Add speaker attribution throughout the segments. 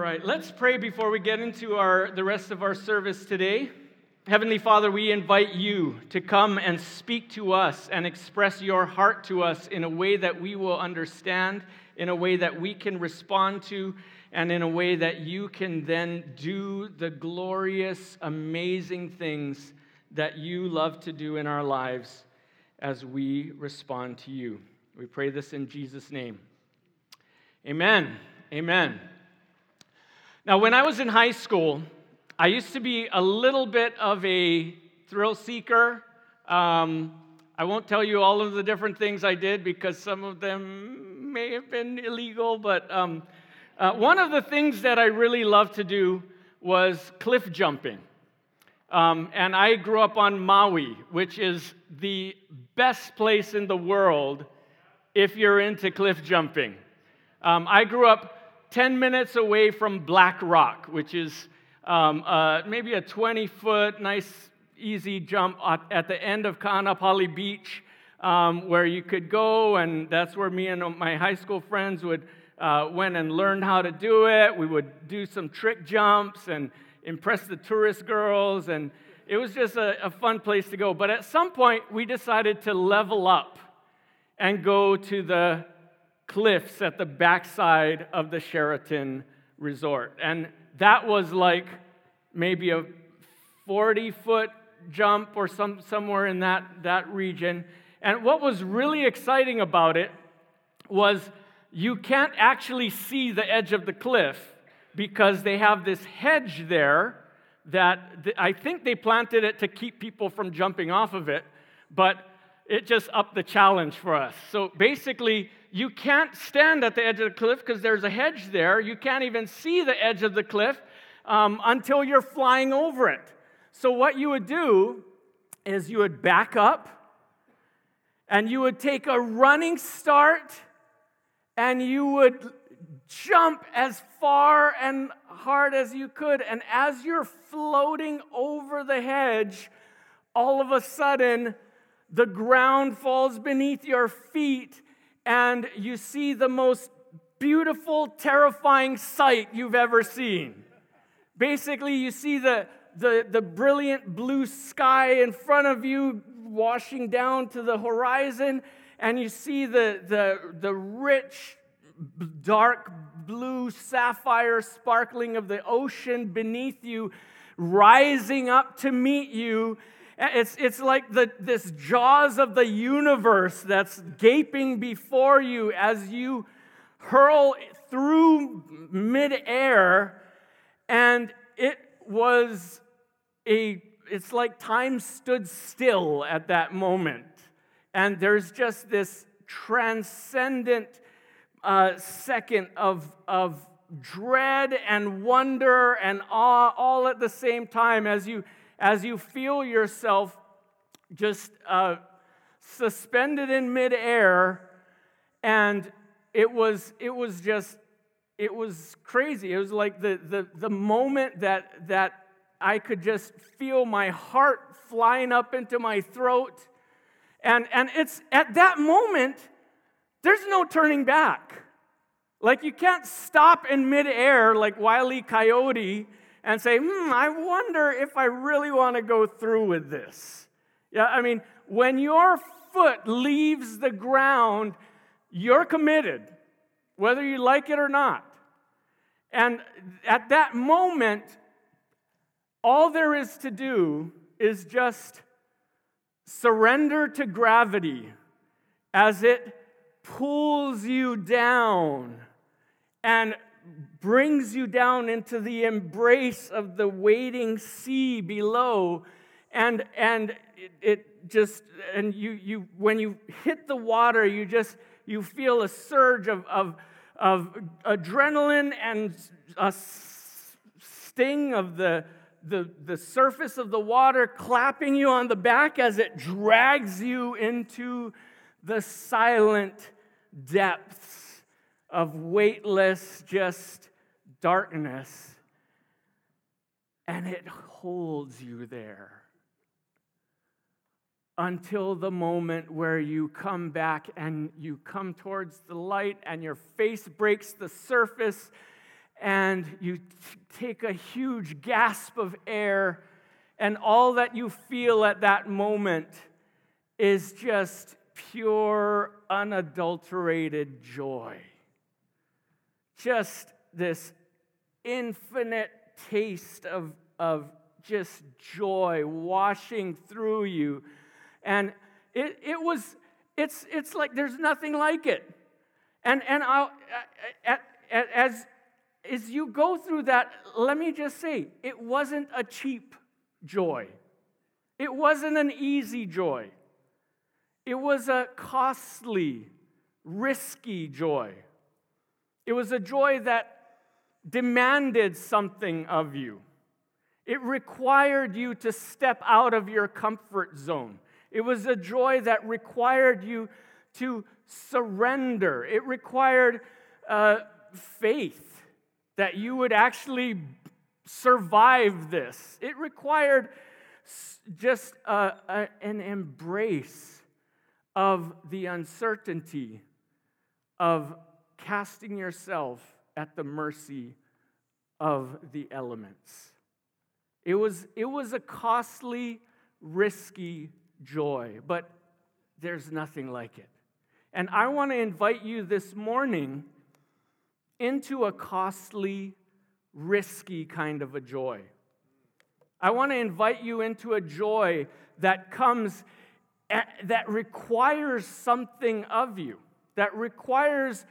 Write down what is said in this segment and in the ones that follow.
Speaker 1: right, let's pray before we get into our, the rest of our service today. Heavenly Father, we invite you to come and speak to us and express your heart to us in a way that we will understand, in a way that we can respond to, and in a way that you can then do the glorious, amazing things that you love to do in our lives as we respond to you. We pray this in Jesus' name. Amen. Amen. Now, when I was in high school, I used to be a little bit of a thrill seeker. Um, I won't tell you all of the different things I did because some of them may have been illegal, but um, uh, one of the things that I really loved to do was cliff jumping. Um, and I grew up on Maui, which is the best place in the world if you're into cliff jumping. Um, I grew up 10 minutes away from Black Rock, which is um, uh, maybe a 20 foot, nice, easy jump at, the end of Kaanapali Beach, um, where you could go, and that's where me and my high school friends would uh, went and learned how to do it. We would do some trick jumps and impress the tourist girls, and it was just a, a fun place to go. But at some point, we decided to level up and go to the cliffs at the backside of the Sheraton Resort. And that was like maybe a 40 foot jump or some, somewhere in that, that region. And what was really exciting about it was you can't actually see the edge of the cliff because they have this hedge there that I think they planted it to keep people from jumping off of it, but it just upped the challenge for us. So basically, you can't stand at the edge of the cliff because there's a hedge there. You can't even see the edge of the cliff um, until you're flying over it. So, what you would do is you would back up and you would take a running start and you would jump as far and hard as you could. And as you're floating over the hedge, all of a sudden, the ground falls beneath your feet and you see the most beautiful, terrifying sight you've ever seen. Basically, you see the, the, the brilliant blue sky in front of you washing down to the horizon, and you see the, the, the rich, dark blue sapphire sparkling of the ocean beneath you rising up to meet you it's, it's like the, this jaws of the universe that's gaping before you as you hurl through midair. And it was a, it's like time stood still at that moment. And there's just this transcendent uh, second of, of dread and wonder and awe all at the same time as you as you feel yourself just uh, suspended in midair, and it was it was just it was crazy. It was like the the the moment that that I could just feel my heart flying up into my throat, and and it's at that moment there's no turning back. Like you can't stop in midair like Wile E. Coyote and say, hmm, I wonder if I really want to go through with this. Yeah, I mean, when your foot leaves the ground, you're committed, whether you like it or not. And at that moment, all there is to do is just surrender to gravity as it pulls you down and brings you down into the embrace of the waiting sea below. And and it, it, just and you you when you hit the water you just you feel a surge of of, of adrenaline and a sting of the the, the surface of the water clapping you on the back as it drags you into the silent depths of weightless, just darkness, and it holds you there until the moment where you come back and you come towards the light and your face breaks the surface and you t- take a huge gasp of air, and all that you feel at that moment is just pure, unadulterated joy. Just this infinite taste of, of just joy washing through you. And it, it was, it's, it's like there's nothing like it. And, and I'll, as, as you go through that, let me just say, it wasn't a cheap joy. It wasn't an easy joy. It was a costly, risky joy. It was a joy that demanded something of you. It required you to step out of your comfort zone. It was a joy that required you to surrender. It required uh, faith that you would actually survive this. It required just a, a, an embrace of the uncertainty of casting yourself at the mercy of the elements. It was, it was a costly, risky joy, but there's nothing like it. And I want to invite you this morning into a costly, risky kind of a joy. I want to invite you into a joy that comes, eh, that requires something of you, that requires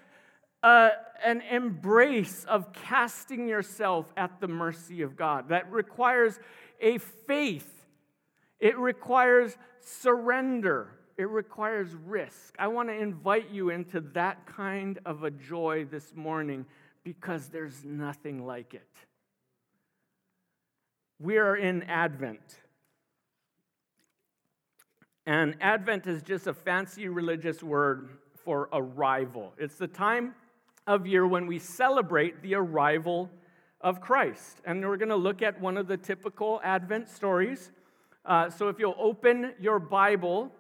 Speaker 1: an embrace of casting yourself at the mercy of God, that requires a faith, it requires surrender, it requires risk. I want to invite you into that kind of a joy this morning because there's nothing like it. We are in Advent. And Advent is just a fancy religious word for arrival. It's the time of year when we celebrate the arrival of Christ. And we're going to look at one of the typical Advent stories. Uh, so if you'll open your Bible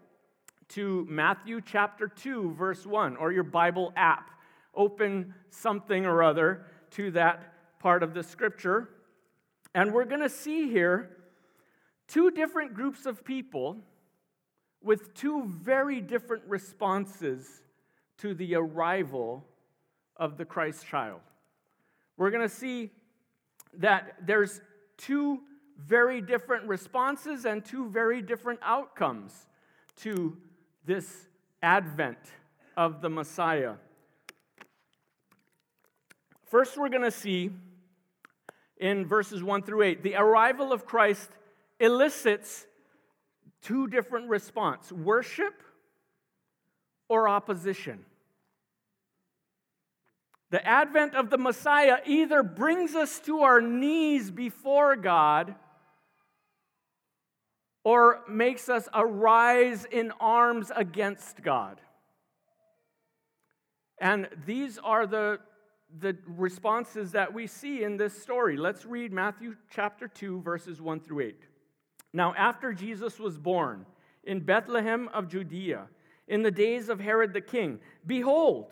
Speaker 1: to Matthew chapter 2, verse 1, or your Bible app. Open something or other to that part of the scripture. And we're going to see here two different groups of people with two very different responses to the arrival of the Christ child. We're going to see that there's two very different responses and two very different outcomes to this advent of the Messiah. First, we're going to see in verses 1 through 8 the arrival of Christ elicits two different response worship or opposition. The advent of the Messiah either brings us to our knees before God or makes us arise in arms against God. And these are the, the responses that we see in this story. Let's read Matthew chapter 2, verses 1 through 8. Now, after Jesus was born in Bethlehem of Judea, in the days of Herod the king, behold,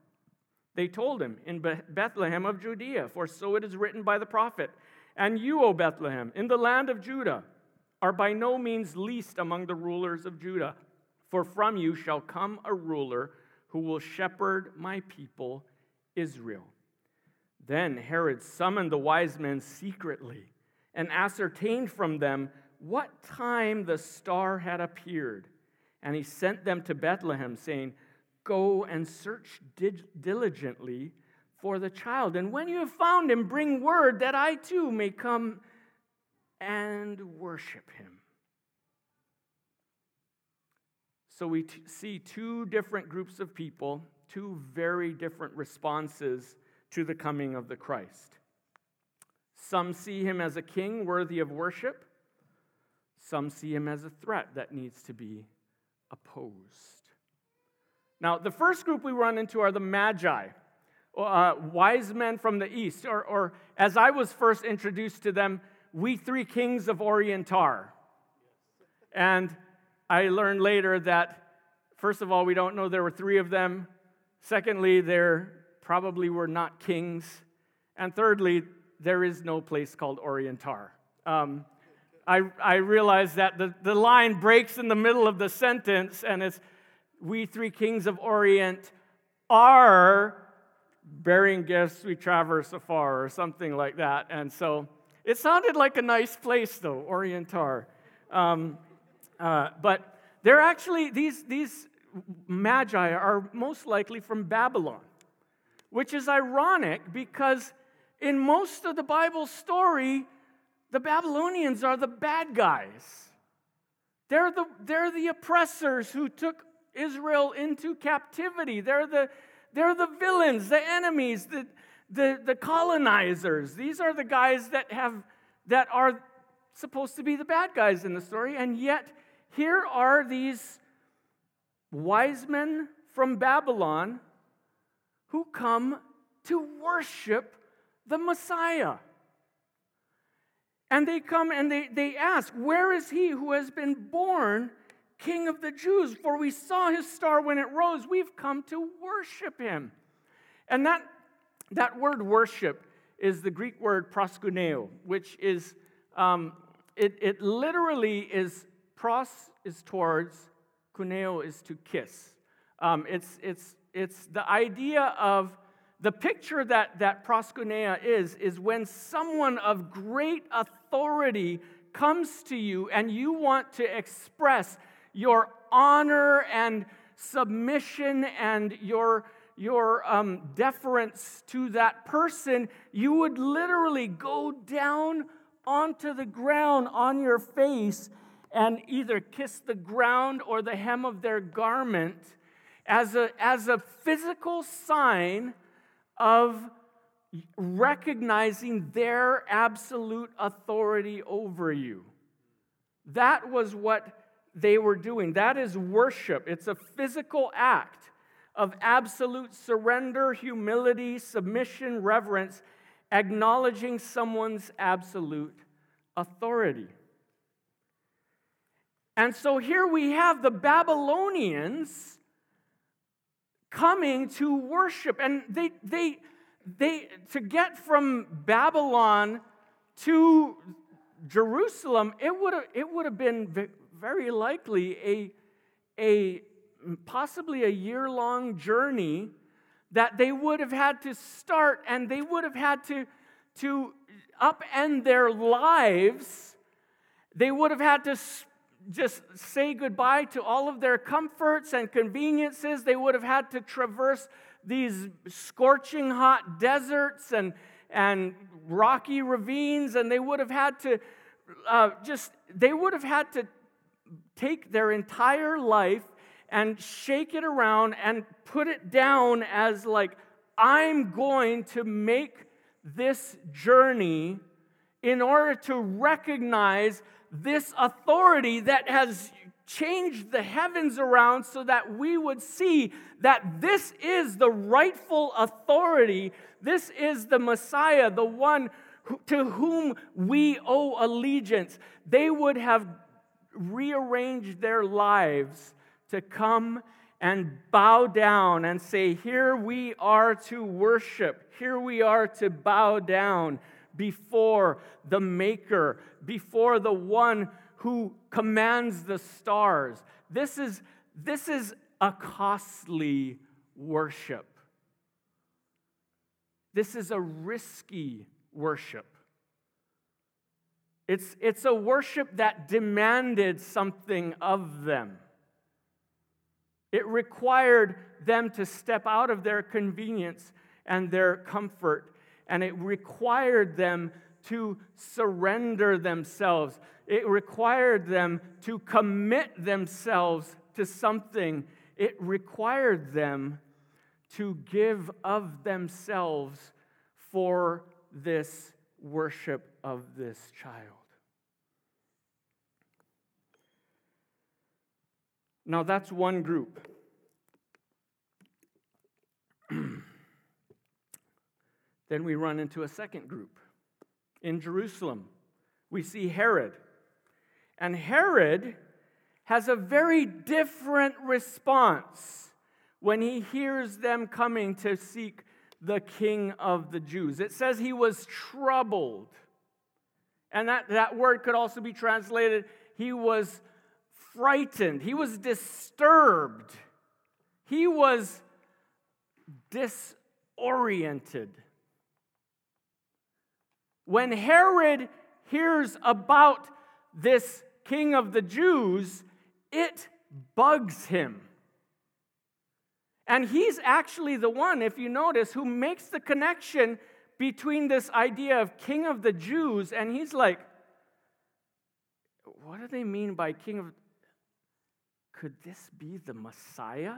Speaker 1: They told him, In Bethlehem of Judea, for so it is written by the prophet. And you, O Bethlehem, in the land of Judah, are by no means least among the rulers of Judah, for from you shall come a ruler who will shepherd my people Israel. Then Herod summoned the wise men secretly and ascertained from them what time the star had appeared. And he sent them to Bethlehem, saying, Go and search diligently for the child. And when you have found him, bring word that I too may come and worship him. So we t- see two different groups of people, two very different responses to the coming of the Christ. Some see him as a king worthy of worship, Some see him as a threat that needs to be opposed. Now, the first group we run into are the Magi, uh, wise men from the east, or, or as I was first introduced to them, we three kings of Orientar. And I learned later that, first of all, we don't know there were three of them. Secondly, there probably were not kings. And thirdly, there is no place called Orientar. Um, I, I realize that the, the line breaks in the middle of the sentence, and it's we three kings of Orient are bearing gifts we traverse afar, or something like that. And so it sounded like a nice place, though, Orientar. Um, uh, but they're actually, these, these magi are most likely from Babylon, which is ironic because in most of the Bible story, the Babylonians are the bad guys. They're the, they're the oppressors who took Israel into captivity. They're the, they're the villains, the enemies, the, the, the colonizers. These are the guys that, have, that are supposed to be the bad guys in the story. And yet, here are these wise men from Babylon who come to worship the Messiah. And they come and they, they ask, Where is he who has been born King of the Jews? For we saw his star when it rose. We've come to worship him. And that, that word worship is the Greek word proskuneo, which is, um, it, it literally is, pros is towards, kuneo is to kiss. Um, it's, it's, it's the idea of the picture that, that proskunea is, is when someone of great authority comes to you and you want to express your honor and submission and your, your um, deference to that person, you would literally go down onto the ground on your face and either kiss the ground or the hem of their garment as a, as a physical sign of recognizing their absolute authority over you. That was what they were doing. That is worship. It's a physical act of absolute surrender, humility, submission, reverence, acknowledging someone's absolute authority. And so here we have the Babylonians coming to worship. And they, they, they, to get from Babylon to Jerusalem, it would have, it would have been very likely a, a possibly a year long journey that they would have had to start and they would have had to, to upend their lives. They would have had to just say goodbye to all of their comforts and conveniences. They would have had to traverse these scorching hot deserts and, and rocky ravines, and they would have had to uh, just, they would have had to take their entire life and shake it around and put it down as like, I'm going to make this journey in order to recognize this authority that has changed the heavens around so that we would see that this is the rightful authority. This is the Messiah, the one to whom we owe allegiance. They would have rearranged their lives to come and bow down and say, Here we are to worship, here we are to bow down before the Maker, before the one who commands the stars. This is, this is a costly worship. This is a risky worship. It's, it's a worship that demanded something of them. It required them to step out of their convenience and their comfort and it required them to surrender themselves. It required them to commit themselves to something. It required them to give of themselves for this worship of this child. Now, that's one group. then we run into a second group. In Jerusalem, we see Herod. And Herod has a very different response when he hears them coming to seek the king of the Jews. It says he was troubled. And that, that word could also be translated he was frightened, he was disturbed, he was disoriented. When Herod hears about this king of the Jews, it bugs him. And he's actually the one, if you notice, who makes the connection between this idea of king of the Jews, and he's like, what do they mean by king of could this be the Messiah?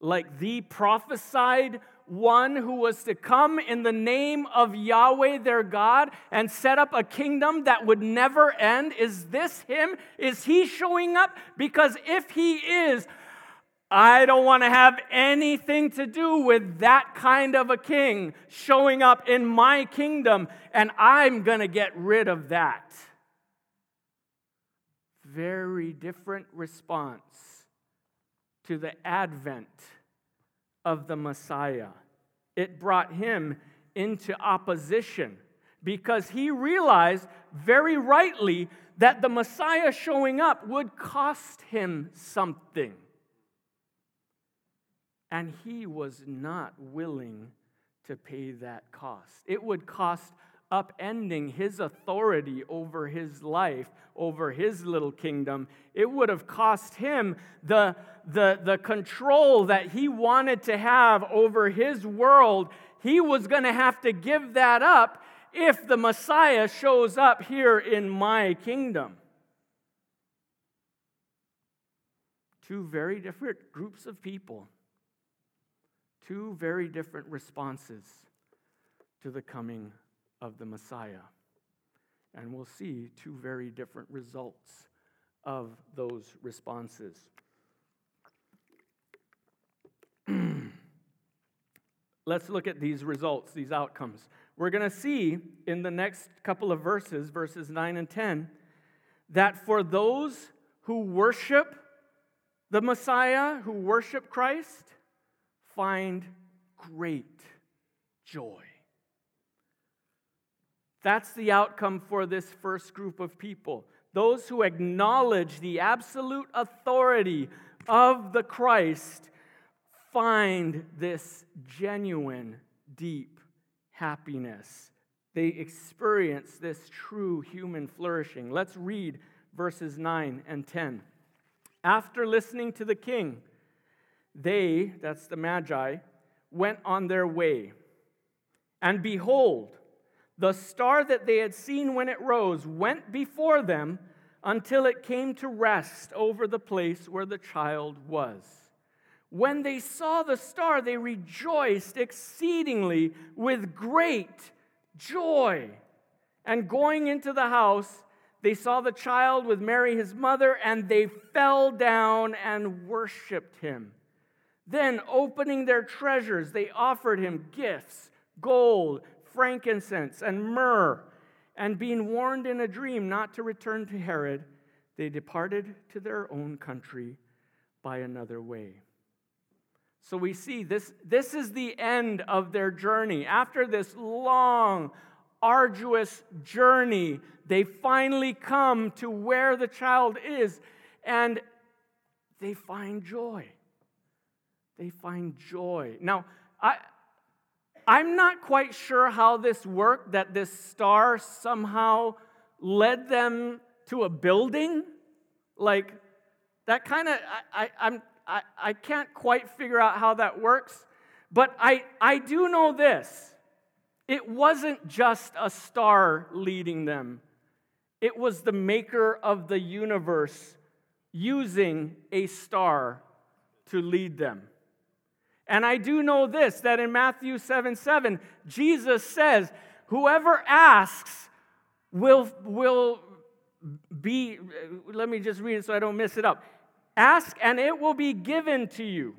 Speaker 1: Like the prophesied one who was to come in the name of Yahweh their God and set up a kingdom that would never end? Is this him? Is he showing up? Because if he is, I don't want to have anything to do with that kind of a king showing up in my kingdom, and I'm going to get rid of that very different response to the advent of the Messiah. It brought him into opposition because he realized very rightly that the Messiah showing up would cost him something. And he was not willing to pay that cost. It would cost upending his authority over his life, over his little kingdom. It would have cost him the, the, the control that he wanted to have over his world. He was going to have to give that up if the Messiah shows up here in my kingdom. Two very different groups of people, two very different responses to the coming of the Messiah. And we'll see two very different results of those responses. Let's look at these results, these outcomes. We're going to see in the next couple of verses, verses 9 and 10, that for those who worship the Messiah, who worship Christ, find great joy. That's the outcome for this first group of people. Those who acknowledge the absolute authority of the Christ find this genuine, deep happiness. They experience this true human flourishing. Let's read verses 9 and 10. After listening to the king, they, that's the Magi, went on their way. And behold, the star that they had seen when it rose went before them until it came to rest over the place where the child was. When they saw the star, they rejoiced exceedingly with great joy. And going into the house, they saw the child with Mary, his mother, and they fell down and worshiped him. Then, opening their treasures, they offered him gifts gold frankincense and myrrh. And being warned in a dream not to return to Herod, they departed to their own country by another way. So we see this, this is the end of their journey. After this long, arduous journey, they finally come to where the child is and they find joy. They find joy. Now, I, I'm not quite sure how this worked, that this star somehow led them to a building. Like, that kind of, I, I, I'm, I, I can't quite figure out how that works. But I, I do know this it wasn't just a star leading them, it was the maker of the universe using a star to lead them. And I do know this that in Matthew 7 7, Jesus says, Whoever asks will, will be, let me just read it so I don't miss it up. Ask and it will be given to you.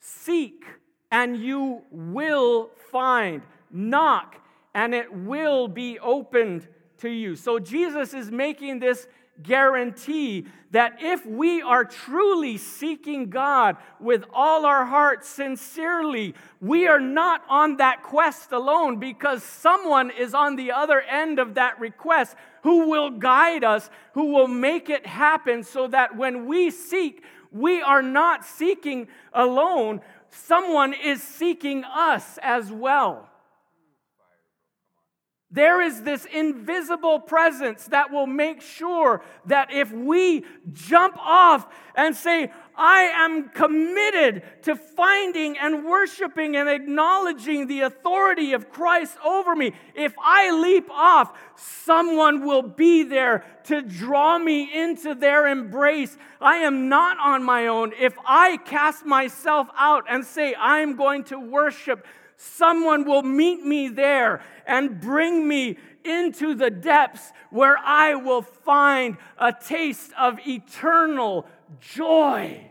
Speaker 1: Seek and you will find. Knock and it will be opened to you. So Jesus is making this guarantee that if we are truly seeking God with all our hearts sincerely, we are not on that quest alone because someone is on the other end of that request who will guide us, who will make it happen so that when we seek, we are not seeking alone. Someone is seeking us as well. There is this invisible presence that will make sure that if we jump off and say, I am committed to finding and worshiping and acknowledging the authority of Christ over me, if I leap off, someone will be there to draw me into their embrace. I am not on my own. If I cast myself out and say, I'm going to worship, someone will meet me there and bring me into the depths where I will find a taste of eternal joy.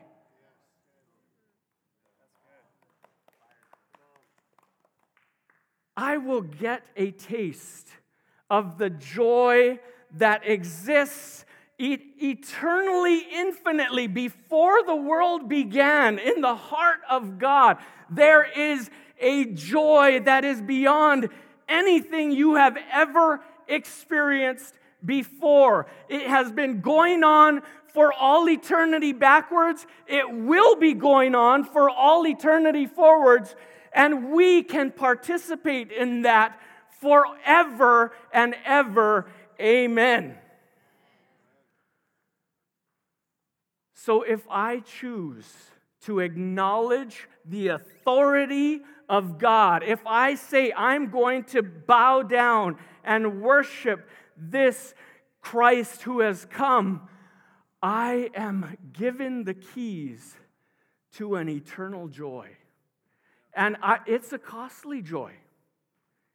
Speaker 1: I will get a taste of the joy that exists eternally, infinitely before the world began in the heart of God. There is a joy that is beyond anything you have ever experienced before. It has been going on for all eternity backwards, it will be going on for all eternity forwards, and we can participate in that forever and ever. Amen. So if I choose to acknowledge the authority of God, if I say I'm going to bow down and worship this Christ who has come, I am given the keys to an eternal joy. And I, it's a costly joy,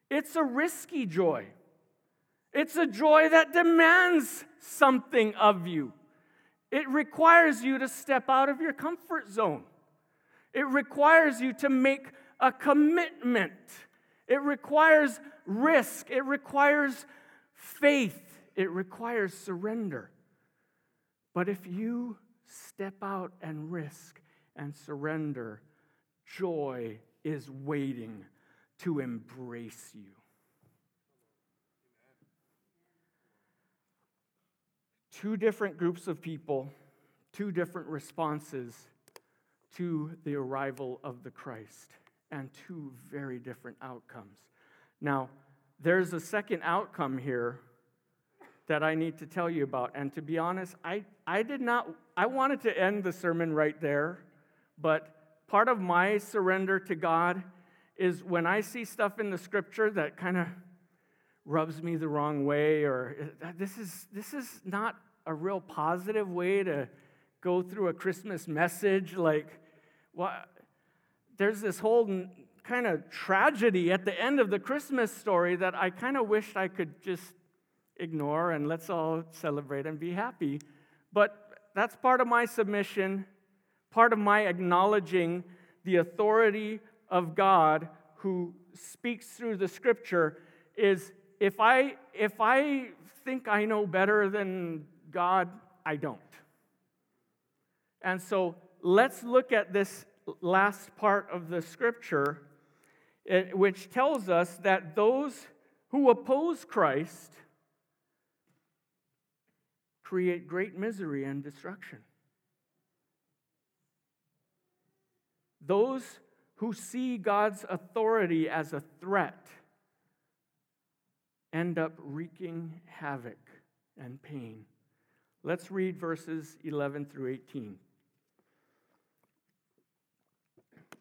Speaker 1: it's a risky joy. It's a joy that demands something of you. It requires you to step out of your comfort zone. It requires you to make a commitment. It requires risk. It requires faith. It requires surrender. But if you step out and risk and surrender, joy is waiting to embrace you. Two different groups of people, two different responses to the arrival of the Christ and two very different outcomes. Now, there's a second outcome here that I need to tell you about. And to be honest, I, I did not, I wanted to end the sermon right there, but part of my surrender to God is when I see stuff in the scripture that kind of rubs me the wrong way, or uh, this is, this is not a real positive way to go through a Christmas message. Like, well, there's this whole kind of tragedy at the end of the Christmas story that I kind of wished I could just ignore and let's all celebrate and be happy. But that's part of my submission, part of my acknowledging the authority of God who speaks through the scripture is if I if I think I know better than God, I don't. And so let's look at this last part of the scripture, eh, which tells us that those who oppose Christ create great misery and destruction. Those who see God's authority as a threat end up wreaking havoc and pain. Let's read verses 11 through 18.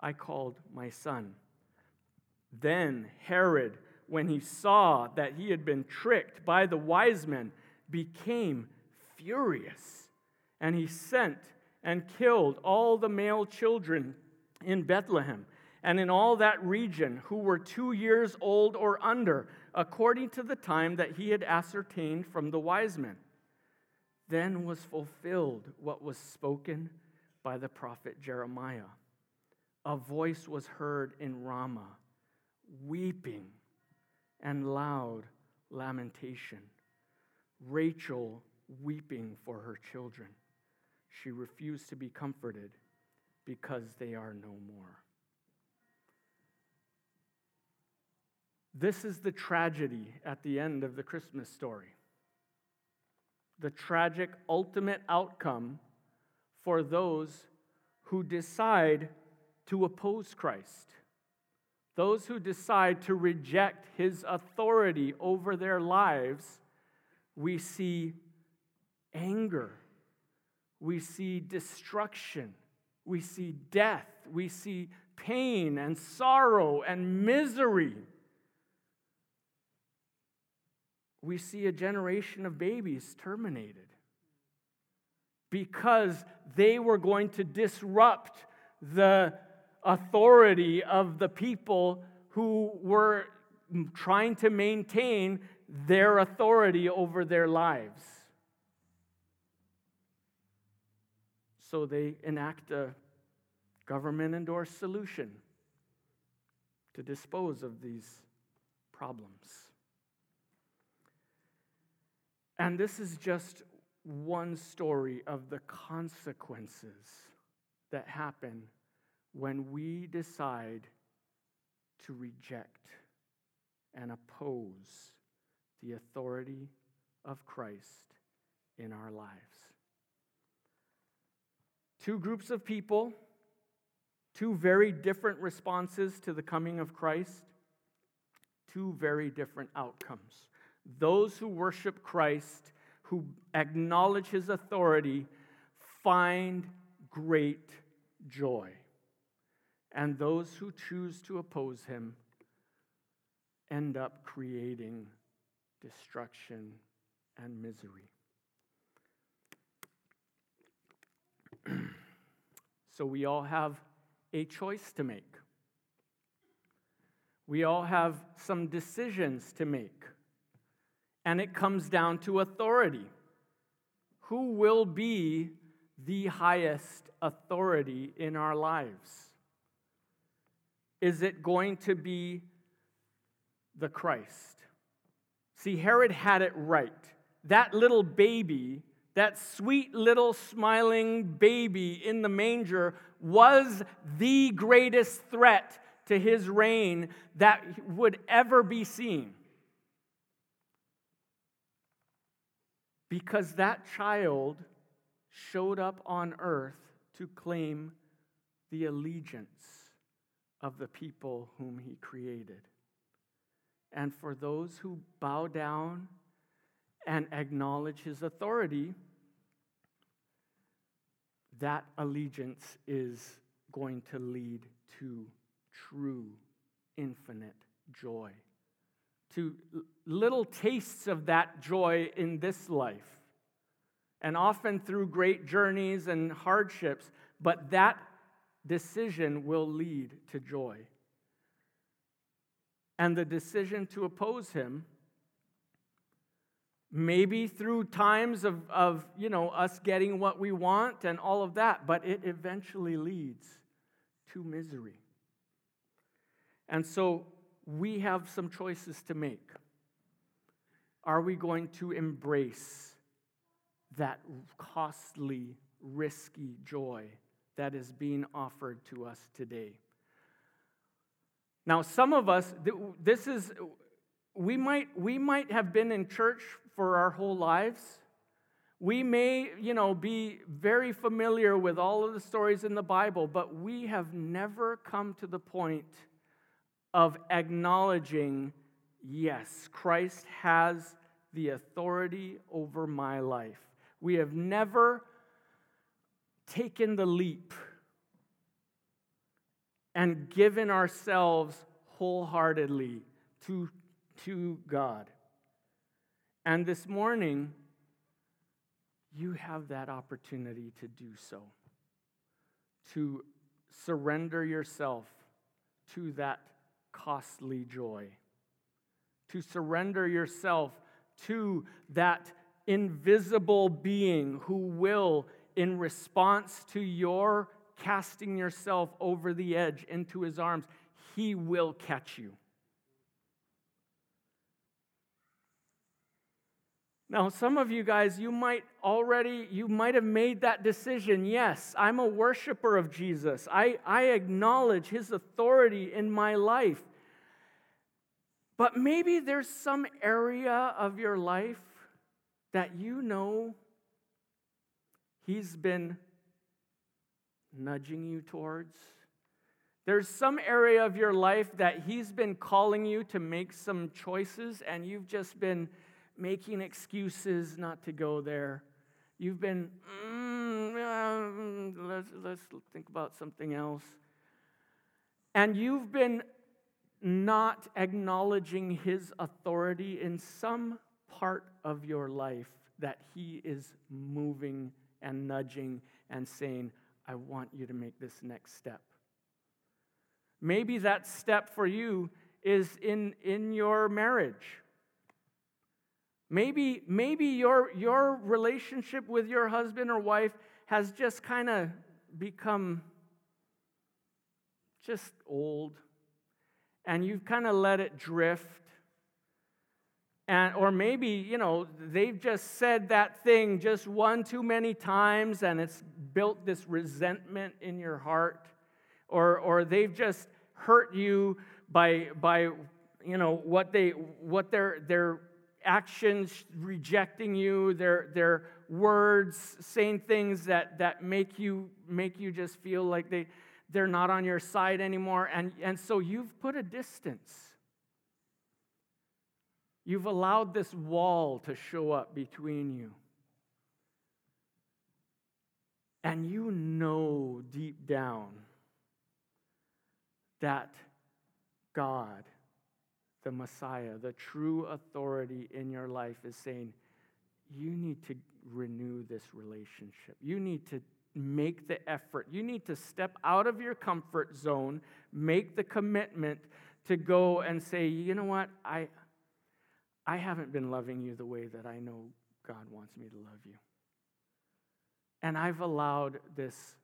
Speaker 1: I called my son. Then Herod, when he saw that he had been tricked by the wise men, became furious. And he sent and killed all the male children in Bethlehem and in all that region who were two years old or under, according to the time that he had ascertained from the wise men. Then was fulfilled what was spoken by the prophet Jeremiah. A voice was heard in Ramah, weeping and loud lamentation. Rachel weeping for her children. She refused to be comforted because they are no more. This is the tragedy at the end of the Christmas story. The tragic ultimate outcome for those who decide to oppose Christ, those who decide to reject his authority over their lives. We see anger, we see destruction, we see death, we see pain and sorrow and misery. we see a generation of babies terminated because they were going to disrupt the authority of the people who were trying to maintain their authority over their lives. So they enact a government endorsed solution to dispose of these problems. And this is just one story of the consequences that happen when we decide to reject and oppose the authority of Christ in our lives. Two groups of people, two very different responses to the coming of Christ, two very different outcomes. Those who worship Christ, who acknowledge his authority, find great joy. And those who choose to oppose him end up creating destruction and misery. so we all have a choice to make. We all have some decisions to make and it comes down to authority. Who will be the highest authority in our lives? Is it going to be the Christ? See, Herod had it right. That little baby, that sweet little smiling baby in the manger, was the greatest threat to his reign that would ever be seen. because that child showed up on earth to claim the allegiance of the people whom he created. And for those who bow down and acknowledge his authority, that allegiance is going to lead to true, infinite joy to little tastes of that joy in this life, and often through great journeys and hardships, but that decision will lead to joy. And the decision to oppose him, maybe through times of, of you know, us getting what we want and all of that, but it eventually leads to misery. And so we have some choices to make. Are we going to embrace that costly, risky joy that is being offered to us today? Now, some of us, this is, we might, we might have been in church for our whole lives. We may, you know, be very familiar with all of the stories in the Bible, but we have never come to the point of acknowledging, yes, Christ has the authority over my life. We have never taken the leap and given ourselves wholeheartedly to, to God. And this morning, you have that opportunity to do so, to surrender yourself to that costly joy, to surrender yourself to that invisible being who will, in response to your casting yourself over the edge into his arms, he will catch you. Now, some of you guys, you might already, you might have made that decision. Yes, I'm a worshiper of Jesus. I, I acknowledge his authority in my life. But maybe there's some area of your life that you know he's been nudging you towards. There's some area of your life that he's been calling you to make some choices, and you've just been making excuses not to go there. You've been, mm, let's, let's think about something else. And you've been not acknowledging his authority in some part of your life that he is moving and nudging and saying, I want you to make this next step. Maybe that step for you is in, in your marriage. Maybe, maybe your, your relationship with your husband or wife has just kind of become just old and you've kind of let it drift. And, or maybe, you know, they've just said that thing just one too many times and it's built this resentment in your heart. Or, or they've just hurt you by, by you know, what, they, what their, their actions rejecting you, their, their words saying things that, that make, you, make you just feel like they, they're not on your side anymore. And, and so you've put a distance. You've allowed this wall to show up between you. And you know deep down that God the Messiah, the true authority in your life, is saying, you need to renew this relationship. You need to make the effort. You need to step out of your comfort zone, make the commitment to go and say, you know what? I, I haven't been loving you the way that I know God wants me to love you. And I've allowed this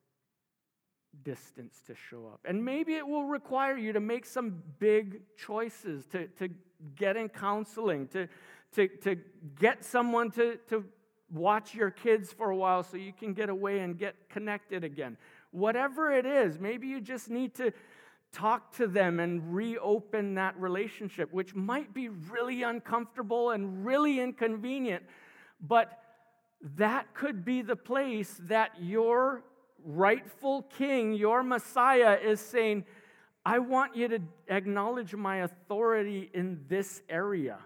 Speaker 1: distance to show up. And maybe it will require you to make some big choices, to, to get in counseling, to, to, to get someone to, to watch your kids for a while so you can get away and get connected again. Whatever it is, maybe you just need to talk to them and reopen that relationship, which might be really uncomfortable and really inconvenient, but that could be the place that your rightful king, your Messiah, is saying, I want you to acknowledge my authority in this area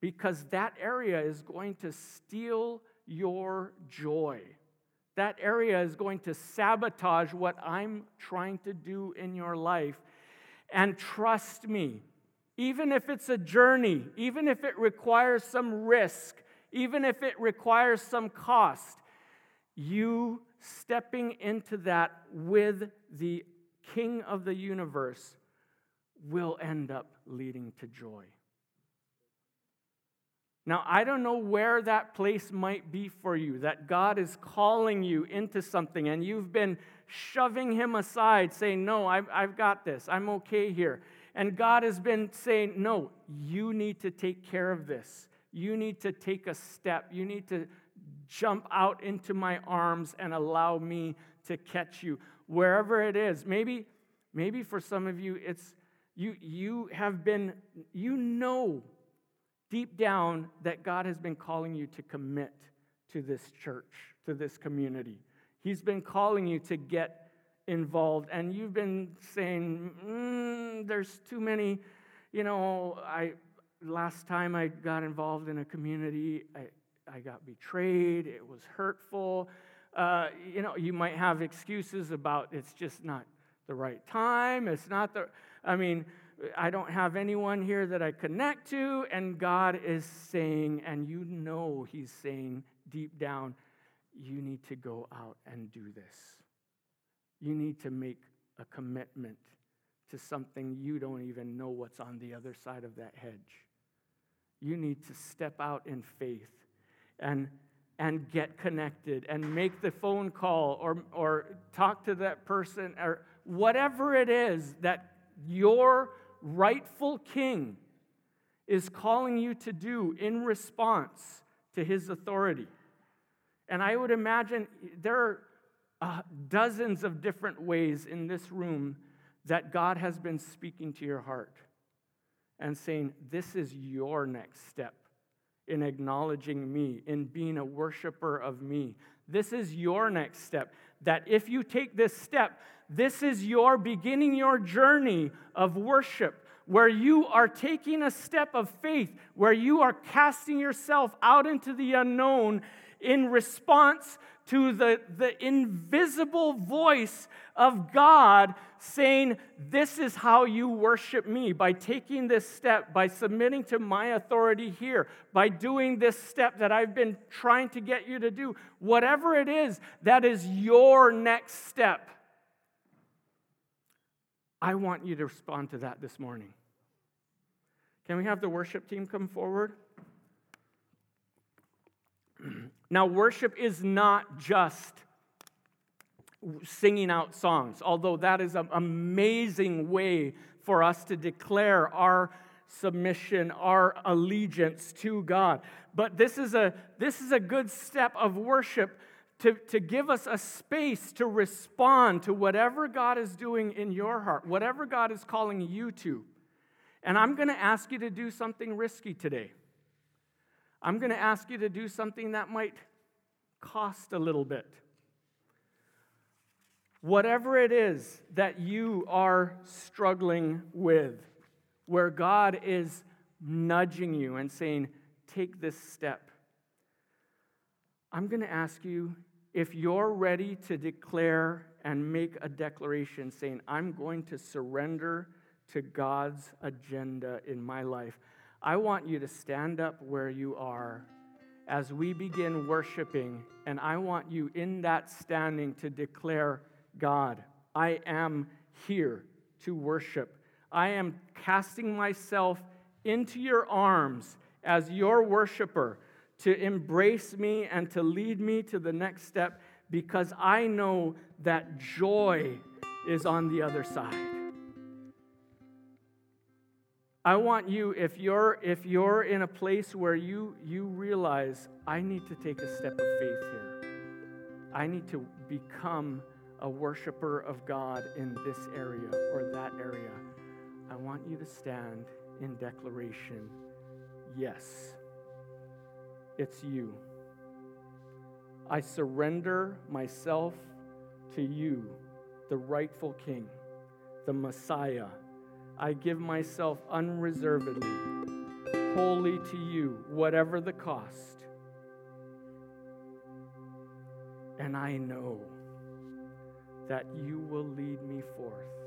Speaker 1: because that area is going to steal your joy. That area is going to sabotage what I'm trying to do in your life. And trust me, even if it's a journey, even if it requires some risk, even if it requires some cost, you stepping into that with the King of the universe will end up leading to joy. Now, I don't know where that place might be for you, that God is calling you into something and you've been shoving Him aside, saying, No, I've, I've got this, I'm okay here. And God has been saying, No, you need to take care of this. You need to take a step. You need to jump out into my arms and allow me to catch you wherever it is. Maybe, maybe for some of you, it's you, you have been, you know deep down that God has been calling you to commit to this church, to this community. He's been calling you to get involved, and you've been saying, mm, "There's too many." You know, I last time I got involved in a community, I, I got betrayed, it was hurtful. Uh, you know, you might have excuses about it's just not the right time. It's not the, I mean, I don't have anyone here that I connect to. And God is saying, and you know He's saying deep down, you need to go out and do this. You need to make a commitment to something you don't even know what's on the other side of that hedge. You need to step out in faith and, and get connected and make the phone call or, or talk to that person or whatever it is that your rightful king is calling you to do in response to his authority. And I would imagine there are uh, dozens of different ways in this room that God has been speaking to your heart and saying, This is your next step in acknowledging me, in being a worshiper of me. This is your next step. That if you take this step, this is your beginning your journey of worship, where you are taking a step of faith, where you are casting yourself out into the unknown in response to the, the invisible voice of God saying, This is how you worship me, by taking this step, by submitting to my authority here, by doing this step that I've been trying to get you to do. Whatever it is, that is your next step. I want you to respond to that this morning. Can we have the worship team come forward? Now, worship is not just singing out songs, although that is an amazing way for us to declare our submission, our allegiance to God. But this is a, this is a good step of worship to, to give us a space to respond to whatever God is doing in your heart, whatever God is calling you to. And I'm going to ask you to do something risky today. I'm going to ask you to do something that might cost a little bit. Whatever it is that you are struggling with, where God is nudging you and saying, take this step, I'm going to ask you if you're ready to declare and make a declaration saying, I'm going to surrender to God's agenda in my life. I want you to stand up where you are as we begin worshiping, and I want you in that standing to declare, God, I am here to worship. I am casting myself into your arms as your worshiper to embrace me and to lead me to the next step because I know that joy is on the other side. I want you, if you're, if you're in a place where you, you realize, I need to take a step of faith here, I need to become a worshiper of God in this area or that area, I want you to stand in declaration. Yes, it's you. I surrender myself to you, the rightful King, the Messiah I give myself unreservedly, wholly to you, whatever the cost. And I know that you will lead me forth